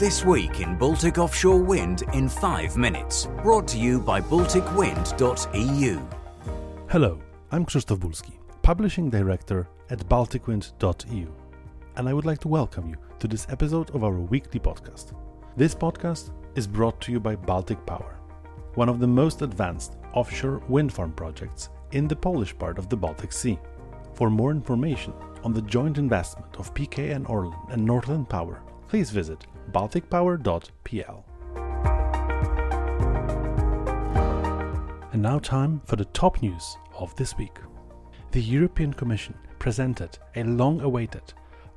This week in Baltic Offshore Wind in 5 minutes. Brought to you by BalticWind.eu. Hello, I'm Krzysztof Bulski, Publishing Director at BalticWind.eu, and I would like to welcome you to this episode of our weekly podcast. This podcast is brought to you by Baltic Power, one of the most advanced offshore wind farm projects in the Polish part of the Baltic Sea. For more information on the joint investment of PKN Orlen and Northland Power, please visit balticpower.pl. And now, time for the top news of this week. The European Commission presented a long awaited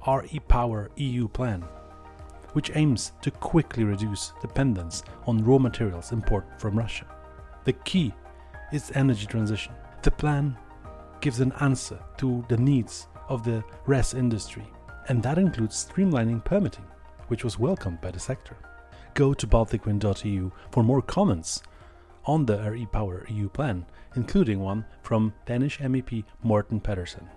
RE Power EU plan, which aims to quickly reduce dependence on raw materials imported from Russia. The key is energy transition. The plan gives an answer to the needs of the RES industry, and that includes streamlining permitting which was welcomed by the sector. Go to balticwind.eu for more comments on the RE Power EU plan, including one from Danish MEP Morten Petersen.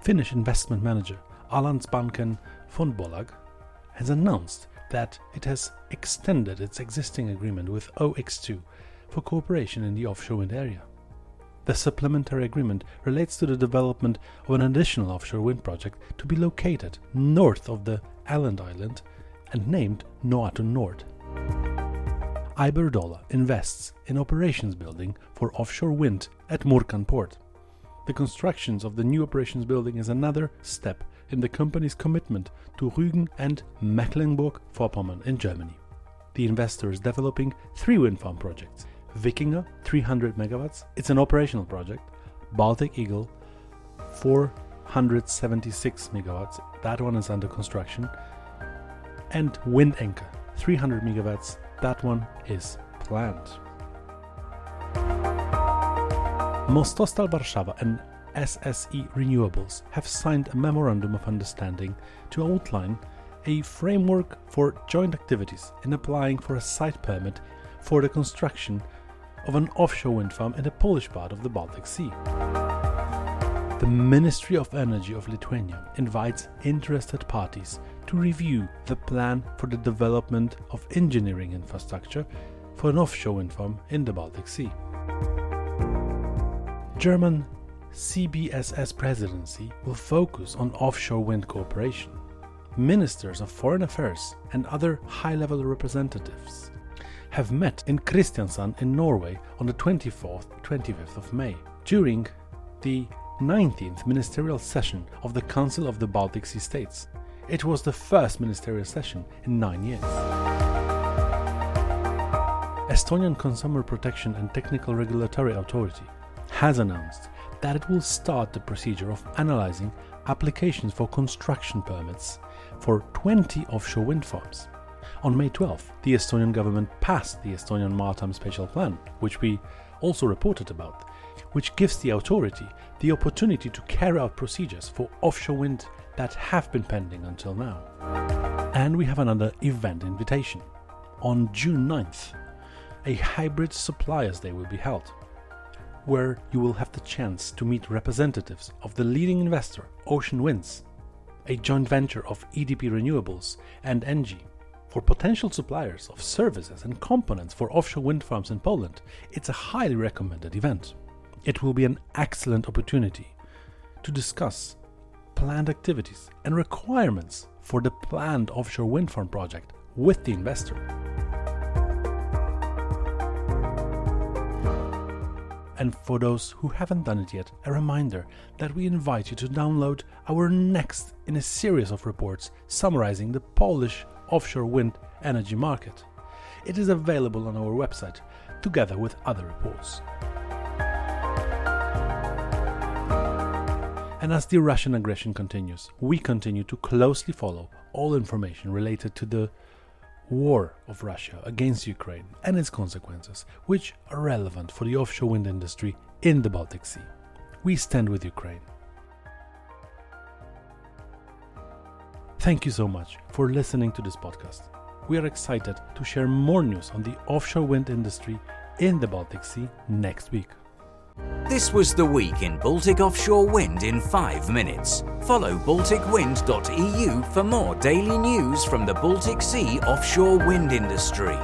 Finnish investment manager Ålandsbanken Fondbolag has announced that it has extended its existing agreement with OX2 for cooperation in the offshore wind area. The supplementary agreement relates to the development of an additional offshore wind project to be located north of the Åland Island and named Noatun Nord. Iberdrola invests in operations building for offshore wind at Mukran port. The construction of the new operations building is another step in the company's commitment to Rügen and Mecklenburg-Vorpommern in Germany. The investor is developing three wind farm projects Wikinger 300 megawatts. It's an operational project. Baltic Eagle 476 megawatts. That one is under construction. And Windanker 300 megawatts. That one is planned. Mostostal Warszawa and SSE Renewables have signed a memorandum of understanding to outline a framework for joint activities in applying for a site permit for the construction of an offshore wind farm in the Polish part of the Baltic Sea. The Ministry of Energy of Lithuania invites interested parties to review the plan for the development of engineering infrastructure for an offshore wind farm in the Baltic Sea. German CBSS presidency will focus on offshore wind cooperation. Ministers of Foreign Affairs and other high level representatives have met in Kristiansand in Norway on the 24th 25th of May during the 19th ministerial session of the Council of the Baltic Sea States. It was the first ministerial session in nine years. Estonian Consumer Protection and Technical Regulatory Authority has announced that it will start the procedure of analyzing applications for construction permits for 20 offshore wind farms. On May 12th, the Estonian government passed the Estonian Maritime Spatial Plan, which we also reported about, which gives the authority the opportunity to carry out procedures for offshore wind that have been pending until now. And we have another event invitation. On June 9th, a hybrid suppliers day will be held, where you will have the chance to meet representatives of the leading investor, Ocean Winds, a joint venture of EDP Renewables and ENGIE for potential suppliers of services and components for offshore wind farms in Poland, it's a highly recommended event. It will be an excellent opportunity to discuss planned activities and requirements for the planned offshore wind farm project with the investor. And for those who haven't done it yet, a reminder that we invite you to download our next in a series of reports summarizing the Polish offshore wind energy market. It is available on our website together with other reports. And as the Russian aggression continues, we continue to closely follow all information related to the war of Russia against Ukraine and its consequences, which are relevant for the offshore wind industry in the Baltic Sea. We stand with Ukraine. Thank you so much for listening to this podcast. We are excited to share more news on the offshore wind industry in the Baltic Sea next week. This was the week in Baltic offshore wind in 5 minutes. Follow balticwind.eu for more daily news from the Baltic Sea offshore wind industry.